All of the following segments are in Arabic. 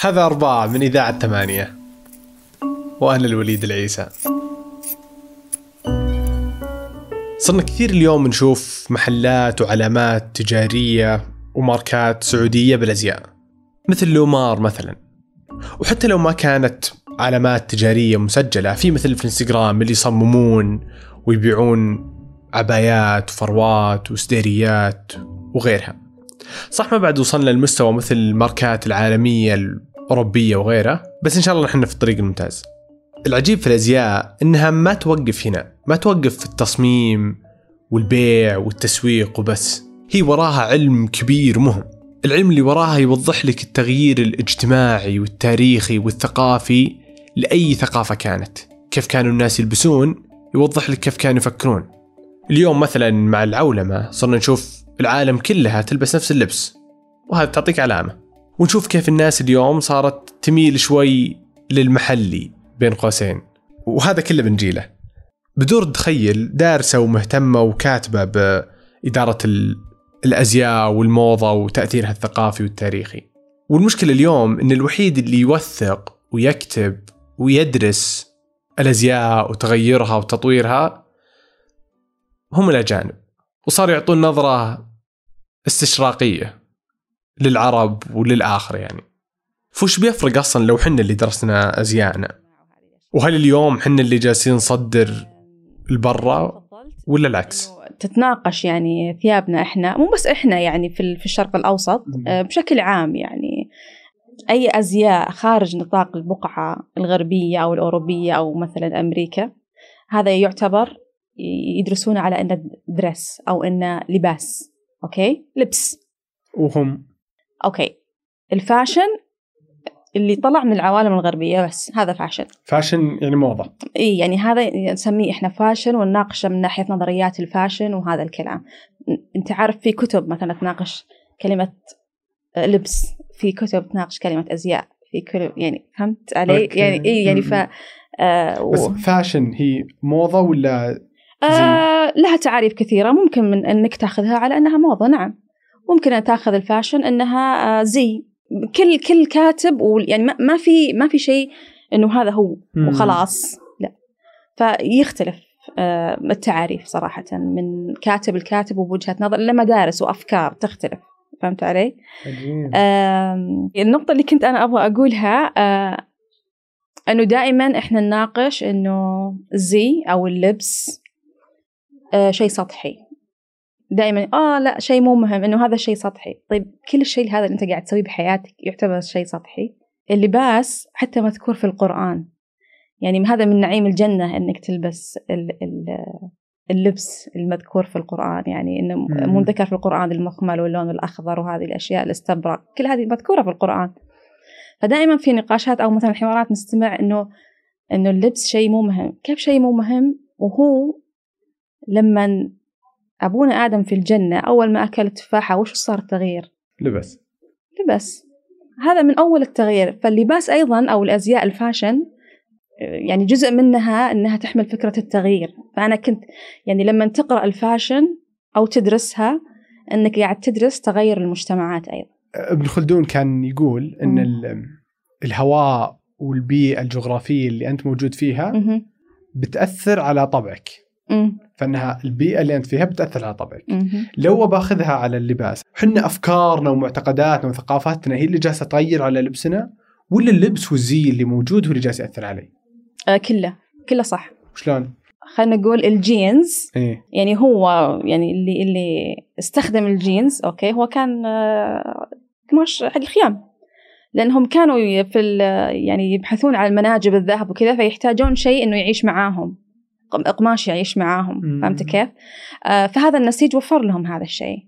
هذا أربعة من إذاعة ثمانية. وأنا الوليد العيسى. صرنا كثير اليوم نشوف محلات وعلامات تجارية وماركات سعودية بالأزياء. مثل لومار مثلا. وحتى لو ما كانت علامات تجارية مسجلة في مثل في الإنستغرام اللي يصممون ويبيعون عبايات وفروات وسديريات وغيرها. صح ما بعد وصلنا لمستوى مثل الماركات العالمية الأوروبية وغيرها بس إن شاء الله نحن في الطريق الممتاز. العجيب في الأزياء إنها ما توقف هنا ما توقف في التصميم والبيع والتسويق وبس. هي وراها علم كبير مهم. العلم اللي وراها يوضح لك التغيير الاجتماعي والتاريخي والثقافي لأي ثقافة كانت. كيف كانوا الناس يلبسون يوضح لك كيف كانوا يفكرون. اليوم مثلا مع العولمة صرنا نشوف العالم كلها تلبس نفس اللبس وهذا تعطيك علامة. ونشوف كيف الناس اليوم صارت تميل شوي للمحلي بين قوسين. وهذا كله بنجيله. بدور تخيل دارسة ومهتمة وكاتبة بإدارة الأزياء والموضة وتأثيرها الثقافي والتاريخي. والمشكلة اليوم أن الوحيد اللي يوثق ويكتب ويدرس الأزياء وتغيرها وتطويرها هم الأجانب. وصاروا يعطون نظرة استشراقية. للعرب وللآخر يعني. فوش بيفرق أصلا لو حنا اللي درسنا أزياءنا؟ وهل اليوم حنا اللي جالسين نصدر البرة ولا العكس؟ تتناقش يعني ثيابنا إحنا مو بس إحنا يعني في في الشرق الأوسط آه، بشكل عام يعني. أي أزياء خارج نطاق البقعة الغربية أو الأوروبية أو مثلا أمريكا هذا يعتبر يدرسونه على انه درس أو انه لباس okay؟ لبس. وهم. okay. ال fashion اللي طلع من العوالم الغربية بس هذا فاشن. فاشن يعني موضة. إي يعني هذا نسميه إحنا fashion ونناقشه من ناحية نظريات ال fashion وهذا الكلام. أنت عارف في كتب مثلا تناقش كلمة لبس في كتب تناقش كلمة أزياء في كل يعني فهمت علي؟ okay. يعني إي يعني ف آه بس fashion هي موضة ولا آه لها تعاريف كثيرة ممكن من إنك تأخذها على إنها موضة نعم. ممكن تأخذ ال fashion إنها آه زي كل كل كاتب يعني ما في ما في شيء إنه هذا هو وخلاص لا. فيختلف آه، التعاريف صراحة من كاتب لكاتب وبوجهة نظر لمدارس وأفكار تختلف. فهمت علي؟ النقطة اللي كنت أنا أبغى أقولها آه، أنه دائما إحنا نناقش أنه الزي أو اللبس شيء سطحي. دائما آه لا شيء مو مهم إنه هذا شيء سطحي. طيب كل الشيء هذا اللي أنت قاعد تسويه بحياتك يعتبر شيء سطحي؟ اللباس حتى مذكور في القرآن. يعني هذا من نعيم الجنة إنك تلبس اللبس المذكور في القرآن. يعني إنه منذكر في القرآن المخمل واللون الأخضر وهذه الأشياء الاستبرق. كل هذه مذكورة في القرآن. فدائما في نقاشات أو مثلا حوارات نستمع إنه إنه اللبس شيء مو مهم. كيف شيء مو مهم؟ وهو لما أبونا آدم في الجنة أول ما أكل التفاحة وش صار التغيير؟ لبس. لبس. هذا من أول التغيير. فاللباس أيضا أو الأزياء الفاشن يعني جزء منها أنها تحمل فكرة التغيير. فأنا كنت يعني لما تقرأ الفاشن أو تدرسها أنك قاعد تدرس تغير المجتمعات أيضا. ابن خلدون كان يقول أن الهواء والبيئة الجغرافية اللي أنت موجود فيها بتأثر على طبعك. فإنها البيئة اللي أنت فيها بتأثر على طبعك لو باخذها على اللباس حنا أفكارنا ومعتقداتنا وثقافتنا هي اللي جالسة تغير على لبسنا ولا اللبس والزي اللي موجود هو اللي جالس يأثر علي؟ آه كله. كله صح. شلون خلينا نقول الجينز إيه؟ يعني هو يعني اللي اللي استخدم الجينز okay هو كان آه، قماش حق الخيام. لأنهم كانوا في يعني يبحثون على المناجم الذهب وكذا فيحتاجون شيء إنه يعيش معاهم. قماش يعيش معاهم. فهمت كيف؟ آه فهذا النسيج وفر لهم هذا الشيء.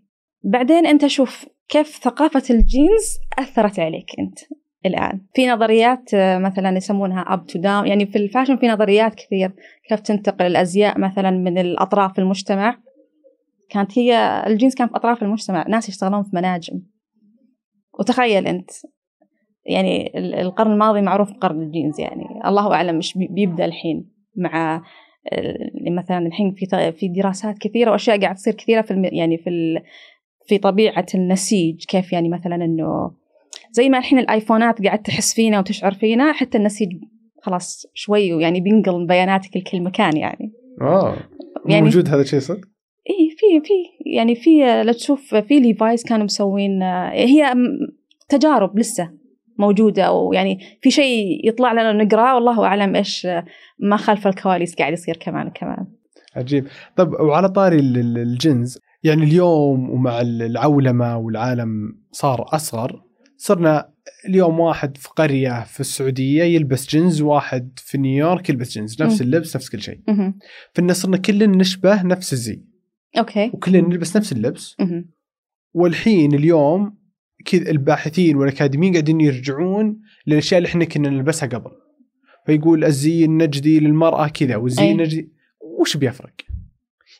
بعدين أنت شوف كيف ثقافة الجينز أثرت عليك أنت الآن. في نظريات آه، مثلا يسمونها up to down يعني في ال fashion في نظريات كثير كيف تنتقل الأزياء مثلا من الأطراف المجتمع. كانت هي الجينز كان في أطراف المجتمع ناس يشتغلون في مناجم. وتخيل أنت يعني القرن الماضي معروف بقرن الجينز يعني. الله أعلم مش بيبدأ الحين مع مثلا الحين في في دراسات كثيرة وأشياء قاعد تصير كثيرة في يعني في في طبيعة النسيج كيف يعني مثلا إنه زي ما الحين الآيفونات قاعد تحس فينا وتشعر فينا حتى النسيج خلاص شوي يعني بينقل بياناتك لكل مكان يعني آه يعني موجود هذا الشيء صدق؟ اي في في يعني في لا تشوف في ليفايز كانوا مسوين هي تجارب لسه موجودة أو يعني في شيء يطلع لنا نقرأه والله أعلم إيش ما خلف الكواليس قاعد يصير كمان كمان. عجيب. طيب وعلى طاري الجنز يعني اليوم ومع العولمة والعالم صار أصغر صرنا اليوم واحد في قرية في السعودية يلبس جنز واحد في نيويورك يلبس جنز نفس اللبس نفس كل شيء. فإن صرنا كلنا نشبه نفس الزي. okay. وكلنا نلبس نفس اللبس. والحين اليوم كذا الباحثين والأكاديميين قاعدين يرجعون للأشياء اللي إحنا كنا نلبسها قبل. فيقول الزي النجدي للمرأة كذا والزي النجدي وش بيفرق؟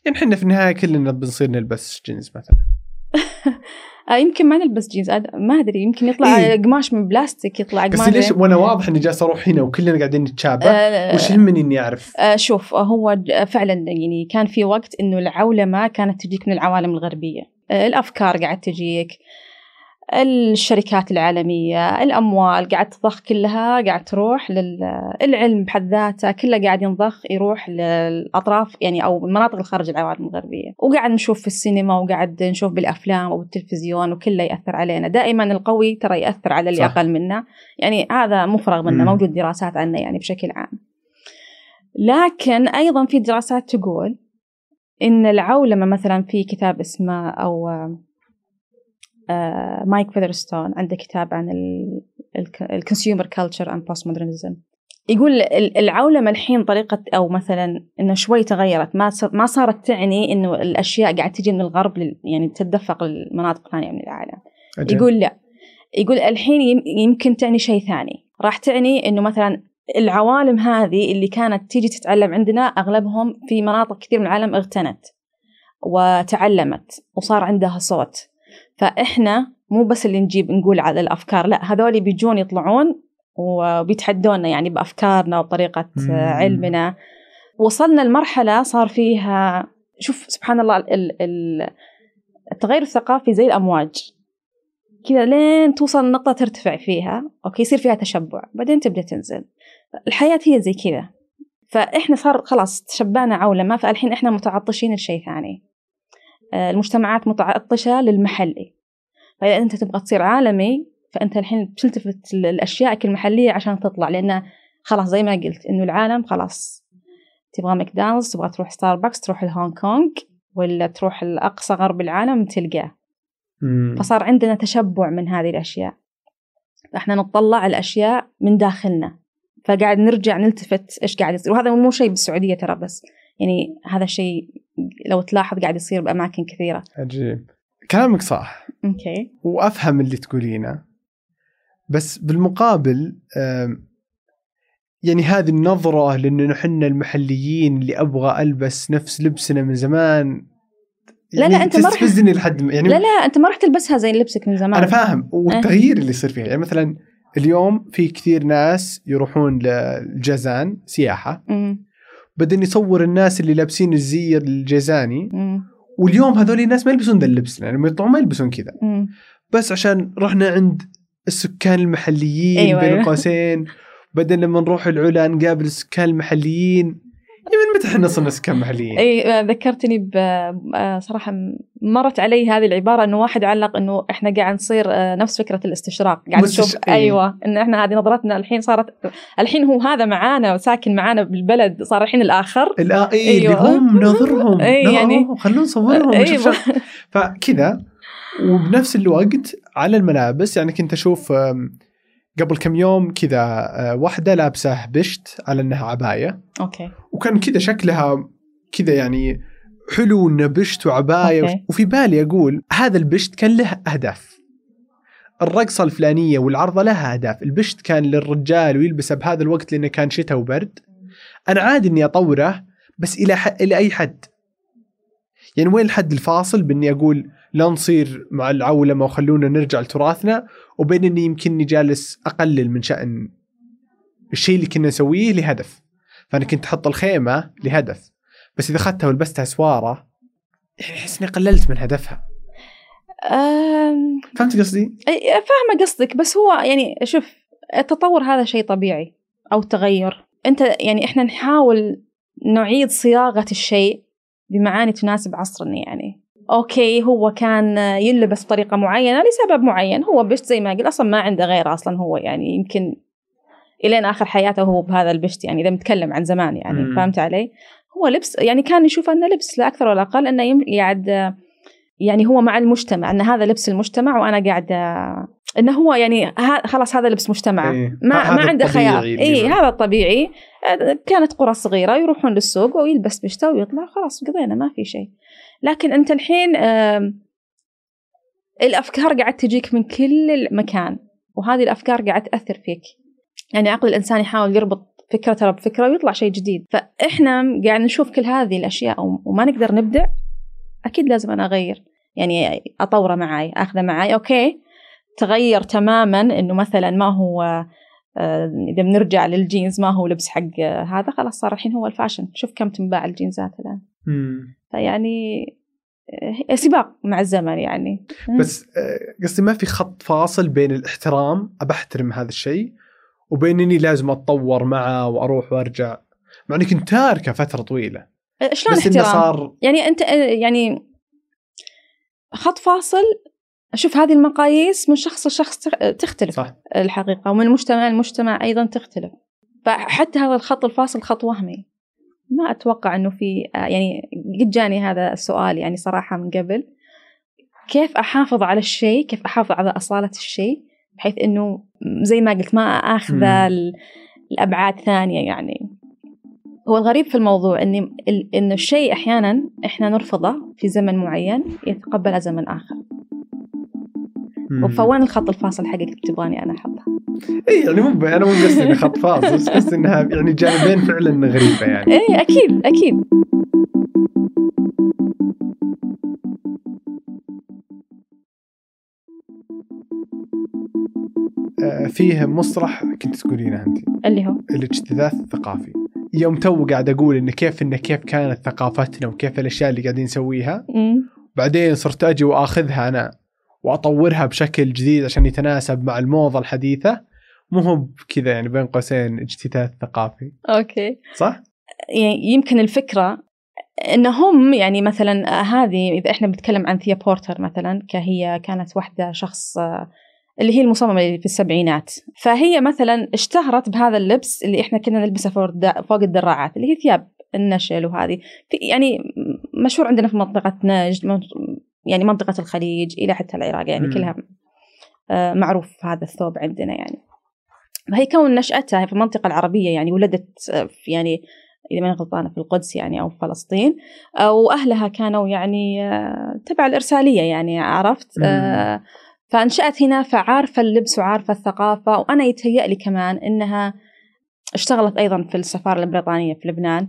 يعني إحنا في النهاية كلنا بنصير نلبس جينز مثلا. آه، يمكن ما نلبس جينز ما أدري يمكن يطلع إيه؟ قماش من بلاستيك يطلع قماش بس ليش؟ وأنا واضح إني جالس أروح هنا وكلنا قاعدين نتشابه. آه وش يهمني إني أعرف؟ آه شوف هو فعلا يعني كان في وقت إنه العولمة كانت تجيك من العوالم الغربية. آه الأفكار قاعد تجيك. الشركات العالمية الأموال قاعد تضخ كلها قاعد تروح للعلم بحد ذاته كله قاعد ينضخ يروح للأطراف يعني أو المناطق الخارج العوالم الغربية وقاعد نشوف في السينما وقاعد نشوف بالأفلام وبالتلفزيون وكله يأثر علينا دائما القوي ترى يأثر على اللي صح. أقل منه يعني هذا مفرغ منه. موجود دراسات عنه يعني بشكل عام لكن أيضا في دراسات تقول إن العولمة مثلا في كتاب اسمه أو مايك فيذرستون عنده كتاب عن ال consumer culture and postmodernism يقول العولمة الحين طريقة أو مثلا إنه شوي تغيرت. ما ما صارت تعني إنه الأشياء قاعد تجي من الغرب يعني تتدفق للمناطق الثانية من العالم. أجل. يقول لا. يقول الحين يمكن تعني شيء ثاني. راح تعني إنه مثلا العوالم هذه اللي كانت تيجي تتعلم عندنا أغلبهم في مناطق كثير من العالم اغتنت وتعلمت وصار عندها صوت. فإحنا مو بس اللي نجيب نقول على الأفكار لا هذول بيجون يطلعون وبيتحدونا يعني بأفكارنا وبطريقة علمنا. وصلنا لمرحلة صار فيها شوف سبحان الله التغير الثقافي زي الأمواج. كذا لين توصل لنقطة ترتفع فيها أوكي يصير فيها تشبع بعدين تبدأ تنزل. الحياة هي زي كذا. فإحنا صار خلاص تشبعنا عولمة فالحين إحنا متعطشين لشيء ثاني. المجتمعات متعطشة للمحلي فإذا أنت تبغى تصير عالمي فأنت الحين بتلتفت لأشيائك المحلية عشان تطلع لأن خلاص زي ما قلت إنه العالم خلاص. تبغى ماكدونالدز تبغى تروح ستاربكس تروح لهونغ كونغ ولا تروح لأقصى غرب العالم تلقاه. فصار عندنا تشبع من هذه الأشياء. فإحنا نطلع الأشياء من داخلنا. فقاعد نرجع نلتفت إيش قاعد يصير. وهذا مو شيء بالسعودية ترى بس. يعني هذا الشيء لو تلاحظ قاعد يصير بأماكن كثيرة. عجيب. كلامك صح. أوكي. وأفهم اللي تقولينه. بس بالمقابل يعني هذه النظرة لأنه نحن المحليين اللي أبغى ألبس نفس لبسنا من زمان يعني لا لا أنت ما راح لحد يعني لا لا أنت ما راح تلبسها زي لبسك من زمان. أنا فاهم. والتغيير اللي يصير فيها يعني مثلا اليوم في كثير ناس يروحون للجازان سياحة. بعدين يصور الناس اللي لابسين الزي الجيزاني. واليوم هذول الناس ما يلبسون ذا اللبس يعني لما يطلعون ما يلبسون كذا. بس عشان رحنا عند السكان المحليين أيوة. بين. قوسين بعدين لما نروح العلا نقابل السكان المحليين. من متى إحنا صرنا سكان محليين؟ اي ذكرتني بصراحه مرت علي هذه العبارة إنه واحد علق إنه إحنا قاعد نصير آه، نفس فكرة الاستشراق قاعد نشوف أيوه إن إحنا هذه نظرتنا الحين صارت الحين هو هذا معانا وساكن معانا بالبلد صار الحين الآخر لا إي أيوة. اللي هم نظرهم إي يعني خلونا نصورهم أيوة. فكذا وبنفس الوقت على الملابس يعني كنت أشوف قبل كم يوم كذا آه، واحدة لابسة بشت على إنها عباية. okay. وكان كذا شكلها كذا يعني حلو إنه بشت وعباية. أوكي. وفي بالي أقول هذا البشت كان له أهداف. الرقصة الفلانية والعرضة لها أهداف. البشت كان للرجال ويلبسه بهذا الوقت لأنه كان شتاء وبرد. أنا عادي إني أطوره بس إلى, ح... إلى أي حد. يعني وين الحد الفاصل بإني أقول لا نصير مع العولمة وخلونا نرجع لتراثنا وبين إني يمكنني جالس أقلل من شأن الشيء اللي كنا نسويه لهدف. فأنا كنت أحط الخيمة لهدف. بس إذا أخذتها ولبستها سوارة يعني أحس إني قللت من هدفها. آم، فهمت قصدي؟ فاهمة قصدك. بس هو يعني شوف التطور هذا شيء طبيعي أو التغير أنت يعني إحنا نحاول نعيد صياغة الشيء بمعاني تناسب عصرنا يعني. أوكي هو كان يلبس بطريقة معينة لسبب معين هو بشت زي ما قلت أصلا ما عنده غير أصلا هو يعني يمكن إلين آخر حياته هو بهذا البشت يعني إذا بنتكلم عن زمان يعني مم. فهمت علي؟ هو لبس يعني كان يشوف أنه لبس لا أكثر ولا أقل أنه يم- قاعد يعني هو مع المجتمع أن هذا لبس المجتمع وأنا قاعدة إنه هو يعني ها خلاص هذا لبس مجتمع إيه. ما ما عنده خيار اي هذا الطبيعي كانت قرى صغيرة يروحون للسوق ويلبس بشته ويطلع خلاص قضينا ما في شيء لكن أنت الحين آم، الأفكار قاعد تجيك من كل مكان وهذه الأفكار قاعد تأثر فيك. يعني عقل الإنسان يحاول يربط فكرته بفكرة ويطلع شيء جديد. فإحنا قاعد نشوف كل هذه الأشياء و- وما نقدر نبدع أكيد لازم أنا أغير. يعني أطوره معي أخذه معي okay. تغير تماما إنه مثلا ما هو آه، إذا بنرجع للجينز ما هو لبس حق هذا خلاص صار الحين هو ال fashion. شوف كم تنباع الجينزات الآن. مم. فيعني آه، سباق مع الزمن يعني. بس آه، قصدي ما في خط فاصل بين الاحترام أبى أحترم هذا الشيء وبين إني لازم أتطور معه وأروح وأرجع مع إني كنت تاركه فترة طويلة. آه، شلون بس احترام؟ صار يعني أنت يعني خط فاصل شوف هذه المقاييس من شخص لشخص تخ- تختلف صح. الحقيقة ومن مجتمع لمجتمع أيضا تختلف. فحتى هذا الخط الفاصل خط وهمي. ما أتوقع أنه في آه، يعني قد جاني هذا السؤال يعني صراحة من قبل. كيف أحافظ على الشيء؟ كيف أحافظ على أصالة الشيء؟ بحيث أنه زي ما قلت ما أخذ الأبعاد ثانية يعني. هو الغريب في الموضوع ال- إنه الشيء أحيانا إحنا نرفضه في زمن معين يتقبله زمن آخر. فوين الخط الفاصل حقك اللي تبغاني أنا أحطه؟ إي يعني مو أنا مو قصدي إنه خط فاصل بس قصدي إنها يعني جانبين فعلا غريبة يعني. إيه أكيد أكيد. آه، فيه مصطلح كنت تقولينه أنت. اللي هو؟ الاجتثاث الثقافي. يوم تو قاعد أقول إنه كيف إنه كيف كانت ثقافتنا وكيف الأشياء اللي قاعدين نسويها. بعدين صرت أجي وآخذها أنا. وأطورها بشكل جديد عشان يتناسب مع الموضة الحديثة. مو هو بكذا يعني بين قوسين اجتثاث ثقافي. okay. صح؟ يعني يمكن الفكرة ان هم يعني مثلا هذه إذا إحنا بنتكلم عن ثيا بورتر مثلا كهي كانت واحدة شخص آه، اللي هي المصممة اللي في السبعينات. فهي مثلا اشتهرت بهذا اللبس اللي إحنا كنا نلبسه فوق الد- فوق الدراعات اللي هي ثياب النشل وهذه. يعني مشهور عندنا في منطقة نجد يعني منطقة الخليج إلى حتى العراق يعني مم. كلها آه، معروف هذا الثوب عندنا يعني. فهي كون نشأتها في المنطقة العربية يعني ولدت آه، في يعني إذا ماني غلطانة في القدس يعني أو فلسطين. آه، وأهلها كانوا يعني آه، تبع الإرسالية يعني عرفت. آه، فأنشأت هنا فعارفة اللبس وعارفة الثقافة. وأنا يتهيأ لي كمان إنها اشتغلت أيضا في السفارة البريطانية في لبنان.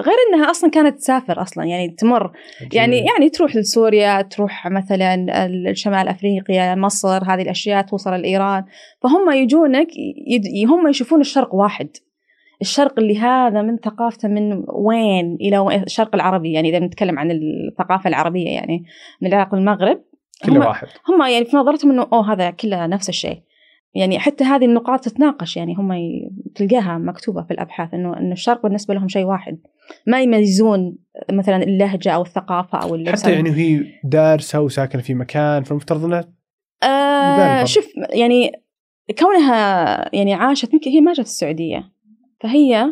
غير إنها أصلا كانت تسافر أصلا يعني تمر يعني يعني تروح لسوريا تروح مثلا شمال أفريقيا مصر هذه الأشياء توصل لايران فهم يجونك يد- هم يشوفون الشرق واحد. الشرق اللي هذا من ثقافته من وين إلى وين؟ الشرق العربي يعني إذا نتكلم عن الثقافة العربية يعني من العراق والمغرب كل هم- واحد. هم يعني في نظرتهم إنه أوه هذا كله نفس الشيء. يعني حتى هذه النقاط تتناقش يعني هم تلقاها مكتوبة في الأبحاث انه إنه الشرق بالنسبة لهم شيء واحد. ما يميزون مثلا اللهجة أو الثقافة أو اللبس حتى يعني وهي دارسة وساكنة في مكان فالمفترض إنها آه شوف يعني كونها يعني عاشت يمكن هي ما جت السعودية فهي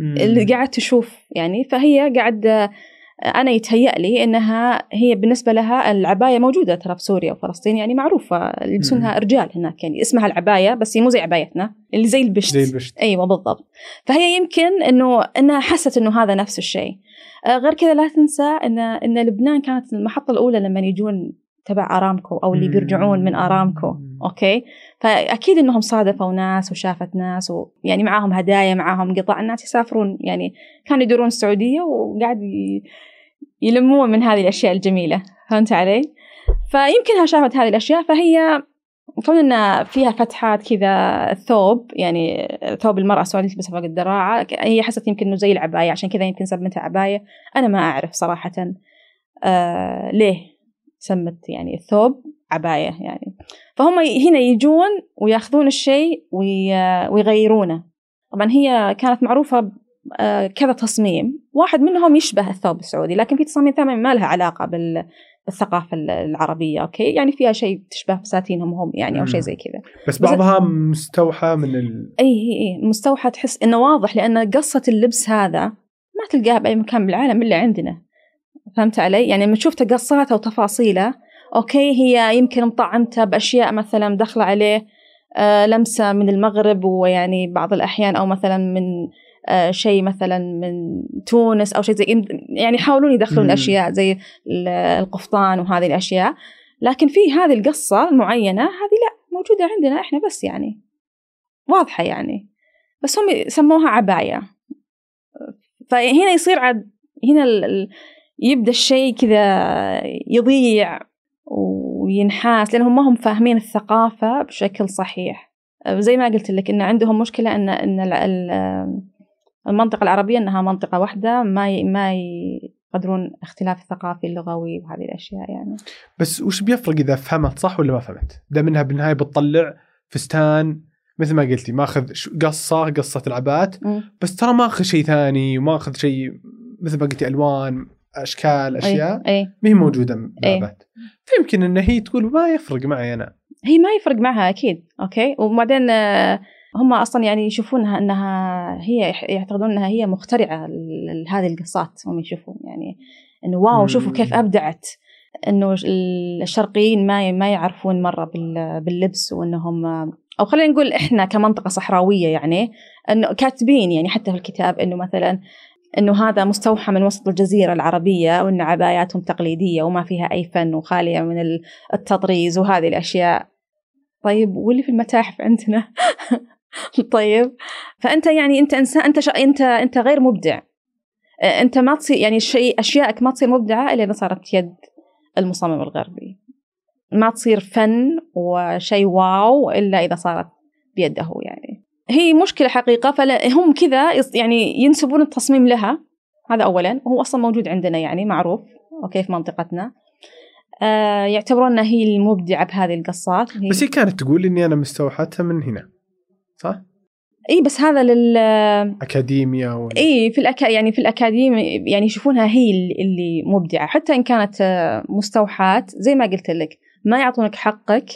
اللي قاعد تشوف يعني فهي قاعد أنا يتهيأ لي إنها هي بالنسبة لها العباية موجودة ترى في سوريا وفلسطين يعني معروفة يلبسونها رجال هناك يعني اسمها العباية بس هي مو زي عبايتنا اللي زي البشت. زي البشت. أيوه بالضبط. فهي يمكن إنه إنها حست إنه هذا نفس الشيء. آه، غير كذا لا تنسى إن إن لبنان كانت المحطة الأولى لما يجون تبع أرامكو أو اللي بيرجعون من أرامكو أوكي؟ فأكيد إنهم صادفوا ناس وشافت ناس ويعني معاهم هدايا معاهم قطع الناس يسافرون يعني كانوا يدورون السعودية وقاعد ي- يلمون من هذه الأشياء الجميلة فهمت علي؟ فيمكنها شافت هذه الأشياء فهي كون إن فيها فتحات كذا الثوب يعني ثوب المرأة السعوديه تلبسها فوق الدراعة هي حست يمكن إنه زي العباية عشان كذا يمكن سمتها عباية. أنا ما أعرف صراحة آه ليه سمت يعني الثوب عباية يعني. فهم هنا يجون وياخذون الشيء ويغيرونه. طبعا هي كانت معروفة كذا تصميم. واحد منهم يشبه الثوب السعودي لكن في تصاميم ثانية ما لها علاقة بالثقافة العربية أوكي؟ يعني فيها شيء تشبه فساتينهم هم يعني أو شيء زي كذا. بس بعضها بس مستوحى من ال... أي أي مستوحى تحس إنه واضح لأن قصة اللبس هذا ما تلقاها بأي مكان بالعالم إلا عندنا. فهمت علي؟ يعني لما شفت قصاته وتفاصيله أوكي هي يمكن مطعمته بأشياء مثلا داخلة عليه آه لمسة من المغرب ويعني بعض الأحيان أو مثلا من آه شيء مثلا من تونس أو شيء زي يعني يحاولون يدخلون أشياء زي القفطان وهذه الأشياء. لكن في هذه القصة المعينة هذه لا موجودة عندنا إحنا بس يعني. واضحة يعني. بس هم سموها عباية. فهنا يصير عاد هنا يبدأ الشيء كذا يضيع وينحاس لأنهم ما هم فاهمين الثقافة بشكل صحيح. زي ما قلت لك إن عندهم مشكلة ان إن المنطقة العربية إنها منطقة واحدة ما ما يقدرون اختلاف الثقافي اللغوي وهذه الأشياء يعني. بس وش بيفرق إذا فهمت صح ولا ما فهمت؟ ده منها بالنهاية بتطلع فستان مثل ما قلتي ماخذ قصة قصة العبات بس ترى ماخذ شيء ثاني وماخذ شيء مثل ما قلتي ألوان أشكال أشياء أي. ما هي موجودة بلعبات فيمكن إن هي تقول ما يفرق معي أنا. هي ما يفرق معها أكيد أوكي؟ وبعدين آه، هم أصلا يعني يشوفونها إنها هي يعتقدون إنها هي مخترعة لهذه القصات هم يشوفون. يعني إنه واو شوفوا كيف أبدعت. إنه الشرقيين ما ما يعرفون مرة باللبس وإنهم أو خلينا نقول إحنا كمنطقة صحراوية يعني إنه كاتبين يعني حتى في الكتاب إنه مثلا إنه هذا مستوحى من وسط الجزيرة العربية وإن عباياتهم تقليدية وما فيها أي فن وخالية من التطريز وهذه الأشياء. طيب واللي في المتاحف عندنا؟ طيب. فأنت يعني أنت إنسان أنت أنت أنت غير مبدع. أنت ما تصير يعني شيء أشيائك ما تصير مبدعة إلا إذا صارت يد المصمم الغربي. ما تصير فن وشيء wow إلا إذا صارت بيده يعني. هي مشكلة حقيقة فهم كذا يعني ينسبون التصميم لها. هذا أولا وهو أصلا موجود عندنا يعني معروف. okay في منطقتنا. آه يعتبرون أنها هي المبدعة بهذه القصات. بس هي كانت تقول إني أنا مستوحتها من هنا. صح؟ اي بس هذا لل اكاديميا ولا اي في الأكا... يعني في الأكاديمي يعني يشوفونها هي اللي مبدعة. حتى إن كانت آه، مستوحاة زي ما قلت لك ما يعطونك حقك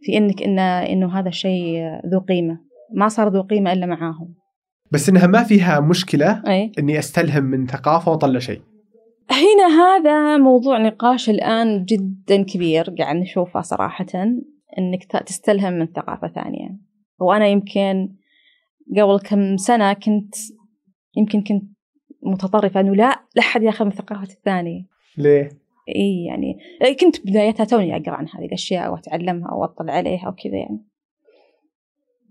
في إنك انه إنه هذا الشيء ذو قيمة. ما صار ذو قيمة إلا معاهم. بس إنها ما فيها مشكلة أي؟ إني أستلهم من ثقافة وأطلع شيء. هنا هذا موضوع نقاش الآن جدا كبير قاعد نشوفه صراحة إنك تستلهم من ثقافة ثانية. وأنا يمكن قبل كم سنة كنت يمكن كنت متطرفة أنه لا لا أحد ياخذ من ثقافه الثاني ليه؟ إي يعني كنت بدايتها توني أقرأ عن هذه الأشياء وأتعلمها وأطلع عليها وكذا يعني.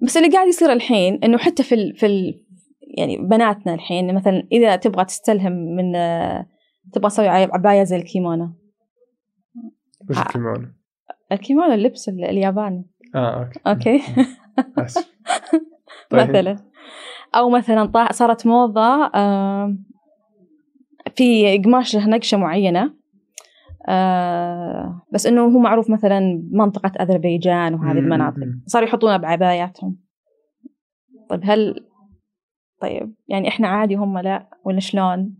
بس اللي قاعد يصير الحين إنه حتى في ال في ال يعني بناتنا الحين مثلا إذا تبغى تستلهم من تبغى تسوي عباية زي الكيمونو وش الكيمونو؟ الكيمونو اللبس الياباني. آه okay. okay. طيب. مثلا. أو مثلا صارت موضة في قماش له نقشة معينة آه بس إنه هو معروف مثلا منطقة أذربيجان وهذه المناطق. صاروا يحطونها بعباياتهم. طيب هل طيب يعني إحنا عادي هم لا ولا شلون؟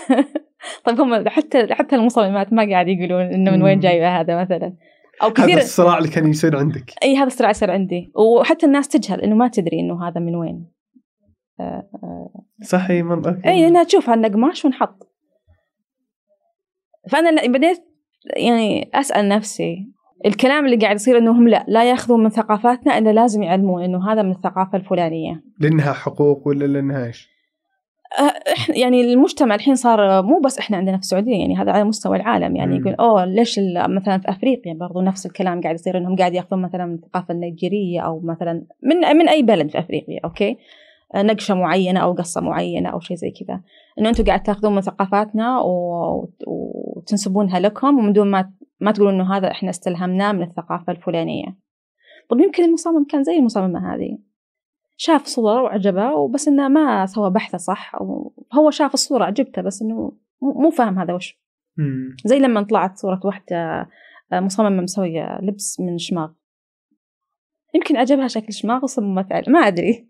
طيب هم حتى حتى المصممات ما قاعد يقولون إنه من وين جاي هذا مثلا. أو كثير هذا الصراع اللي كان يصير عندك. إي هذا الصراع يصير عندي. وحتى الناس تجهل إنه ما تدري إنه هذا من وين. آه آه. صحيح منطقة إي انها تشوف عندنا قماش ونحط. فأنا بديت يعني أسأل نفسي الكلام اللي قاعد يصير انهم لا لا يأخذون من ثقافاتنا إلا لازم يعلمون إنه هذا من الثقافة الفلانية. لأنها حقوق ولا لأنها إيش؟ أه يعني المجتمع الحين صار مو بس إحنا عندنا في السعودية يعني هذا على مستوى العالم. يعني يقول أوه ليش مثلا في أفريقيا برضو نفس الكلام قاعد يصير إنهم قاعد يأخذون مثلا من الثقافه النيجيريه أو مثلا من من أي بلد في أفريقيا أوكي؟ نقشة معينة أو قصة معينة أو شيء زي كذا. إنه أنتم قاعد تأخذون من ثقافاتنا وتنسبونها لكم ومن دون ما ما تقولون إنه هذا إحنا استلهمناه من الثقافة الفلانية. طب يمكن المصمم كان زي المصممة هذه. شاف صور وعجبه وبس إنه ما سوى بحثه صح أو هو شاف الصورة عجبته بس إنه مو فاهم هذا وش. زي لما طلعت صورة واحدة آه، مصممة مسوية لبس من شماغ. يمكن عجبها شكل شماغ وصممت عليه ما أدري.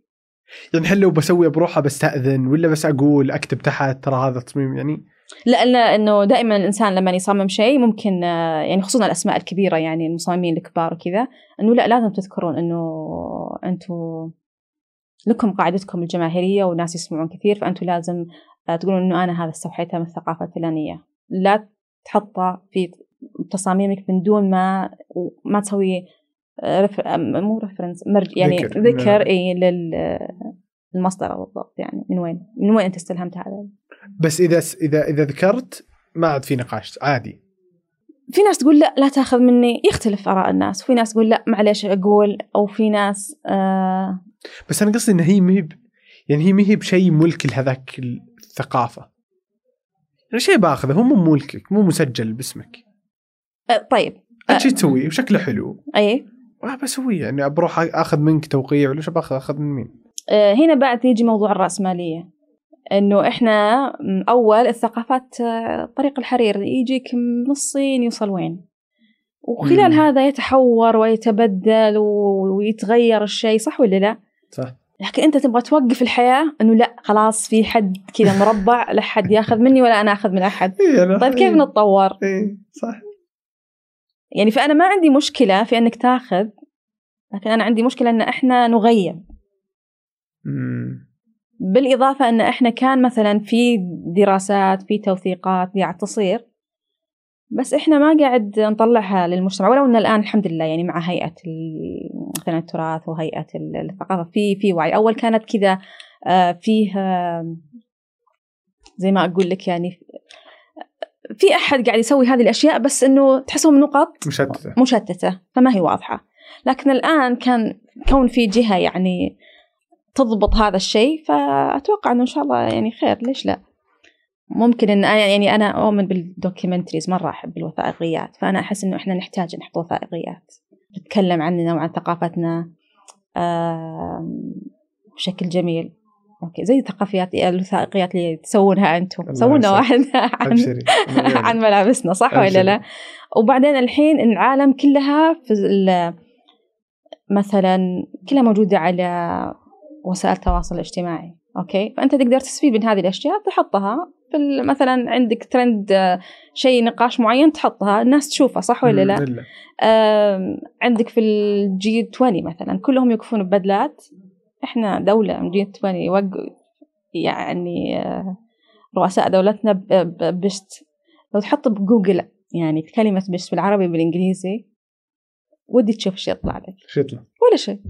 يعني هل لو بسوي بروحها بستأذن ولا بس أقول أكتب تحت ترى هذا تصميم يعني؟ لأن إنه دائما الإنسان لما يصمم شيء ممكن آه، يعني خصوصا الأسماء الكبيرة يعني المصممين الكبار وكذا إنه لا لازم تذكرون إنه أنتم لكم قاعدتكم الجماهيرية والناس يسمعون كثير فأنتم لازم آه، تقولون إنه أنا هذا استوحيته من الثقافة الفلانية. لا تحطه في تصاميمك من دون ما ما تسوي آه، رف... آه، مو ريفرنس مرج يعني ذكر. ذكر, ذكر إي للمصدر بالضبط يعني من وين من وين أنت استلهمت هذا؟ بس إذا إذا إذا ذكرت ما عاد في نقاش عادي. في ناس تقول لا لا تاخذ مني. يختلف آراء الناس. وفي ناس تقول لا معليش أقول. أو في ناس آه بس أنا قصدي إن هي مهب يعني هي مهب شيء ملك لهذاك الثقافة. يعني شيء باخذه. هو مو ملكك مو مسجل باسمك. آه، طيب. أنت شيء تسويه وشكله حلو. أي. آه بسويه يعني بروح أخذ منك توقيع ولا شو باخذ؟ أخذ من مين؟ آه، هنا بعد يجي موضوع الرأسمالية. إنه إحنا أول الثقافات طريق الحرير يجيك من الصين يوصل وين؟ وخلال مم. هذا يتحور ويتبدل ويتغير الشيء صح ولا لا؟ صح. لكن أنت تبغى توقف الحياة إنه لا خلاص في حد كذا مربع لا حد ياخذ مني ولا أنا أخذ من أحد. إيه طيب كيف نتطور؟ إيه صح. يعني فأنا ما عندي مشكلة في إنك تاخذ لكن أنا عندي مشكلة إن إحنا نغيب مم. بالإضافة أن إحنا كان مثلا في دراسات في توثيقات قاعد تصير بس إحنا ما قاعد نطلعها للمجتمع ولو أن الآن الحمد لله يعني مع هيئة مثلا التراث وهيئة ال- الثقافة في في وعي. أول كانت كذا آه، فيه آه، زي ما أقول لك يعني في أحد قاعد يسوي هذه الأشياء بس إنه تحسهم نقط مشتتة. مشتتة فما هي واضحة. لكن الآن كان كون في جهة يعني تضبط هذا الشيء فأتوقع أنه إن شاء الله يعني خير. ليش لا؟ ممكن أن أنا يعني أنا أؤمن بال documentaries مرة أحب الوثائقيات فأنا أحس أنه إحنا نحتاج نحط وثائقيات. نتكلم عننا وعن ثقافتنا بشكل جميل. okay زي الثقافيات الوثائقيات اللي تسوونها أنتم. سوونا. واحد عن عن ملابسنا صح ولا. لا؟ وبعدين الحين العالم كلها في مثلا كلها موجودة على وسائل التواصل الاجتماعي. okay؟ فأنت تقدر تستفيد من هذه الأشياء تحطها في مثلا عندك ترند آه، شيء نقاش معين تحطها. الناس تشوفها صح ولا لا؟ عندك في ال G 20 مثلا كلهم يوقفون ببدلات. إحنا دولة من G 20 يوقف يعني آه، رؤساء دولتنا بشت. لو تحط بجوجل يعني كلمة بشت بالعربي بالإنجليزي ودي تشوف إيش يطلع لك. شو يطلع؟ ولا شيء.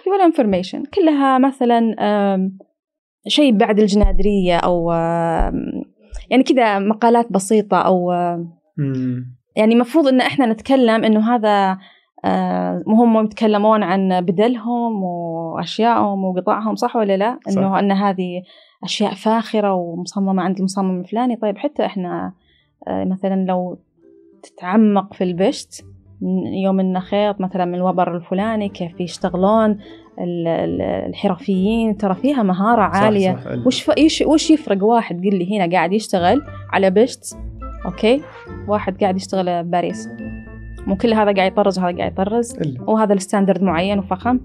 في ولا information كلها مثلا شيء بعد الجنادرية أو يعني كذا مقالات بسيطة أو. يعني المفروض إن إحنا نتكلم إنه هذا هم يتكلمون عن بدلهم وأشيائهم وقطعهم صح ولا لا؟ إنه إن هذه أشياء فاخرة ومصممة عند المصمم الفلاني طيب حتى إحنا آه، مثلا لو تتعمق في البشت يوم النخيط مثلا من الوبر الفلاني كيف يشتغلون ال- ال- الحرفيين ترى فيها مهارة صح، عالية. صح. إلا. وش ف... إيش... وش يفرق؟ واحد قل لي هنا قاعد يشتغل على بشت okay؟ واحد قاعد يشتغل باريس. مو كل هذا قاعد يطرز وهذا قاعد يطرز. إلا. وهذا ال standard معين وفخم.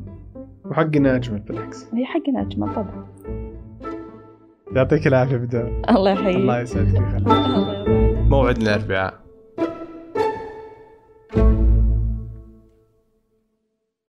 وحقنا اجمل بالعكس هي حقنا اجمل طبعا. يعطيك العافية بدر. الله يحييك. الله يسعدك. موعدنا الاربعاء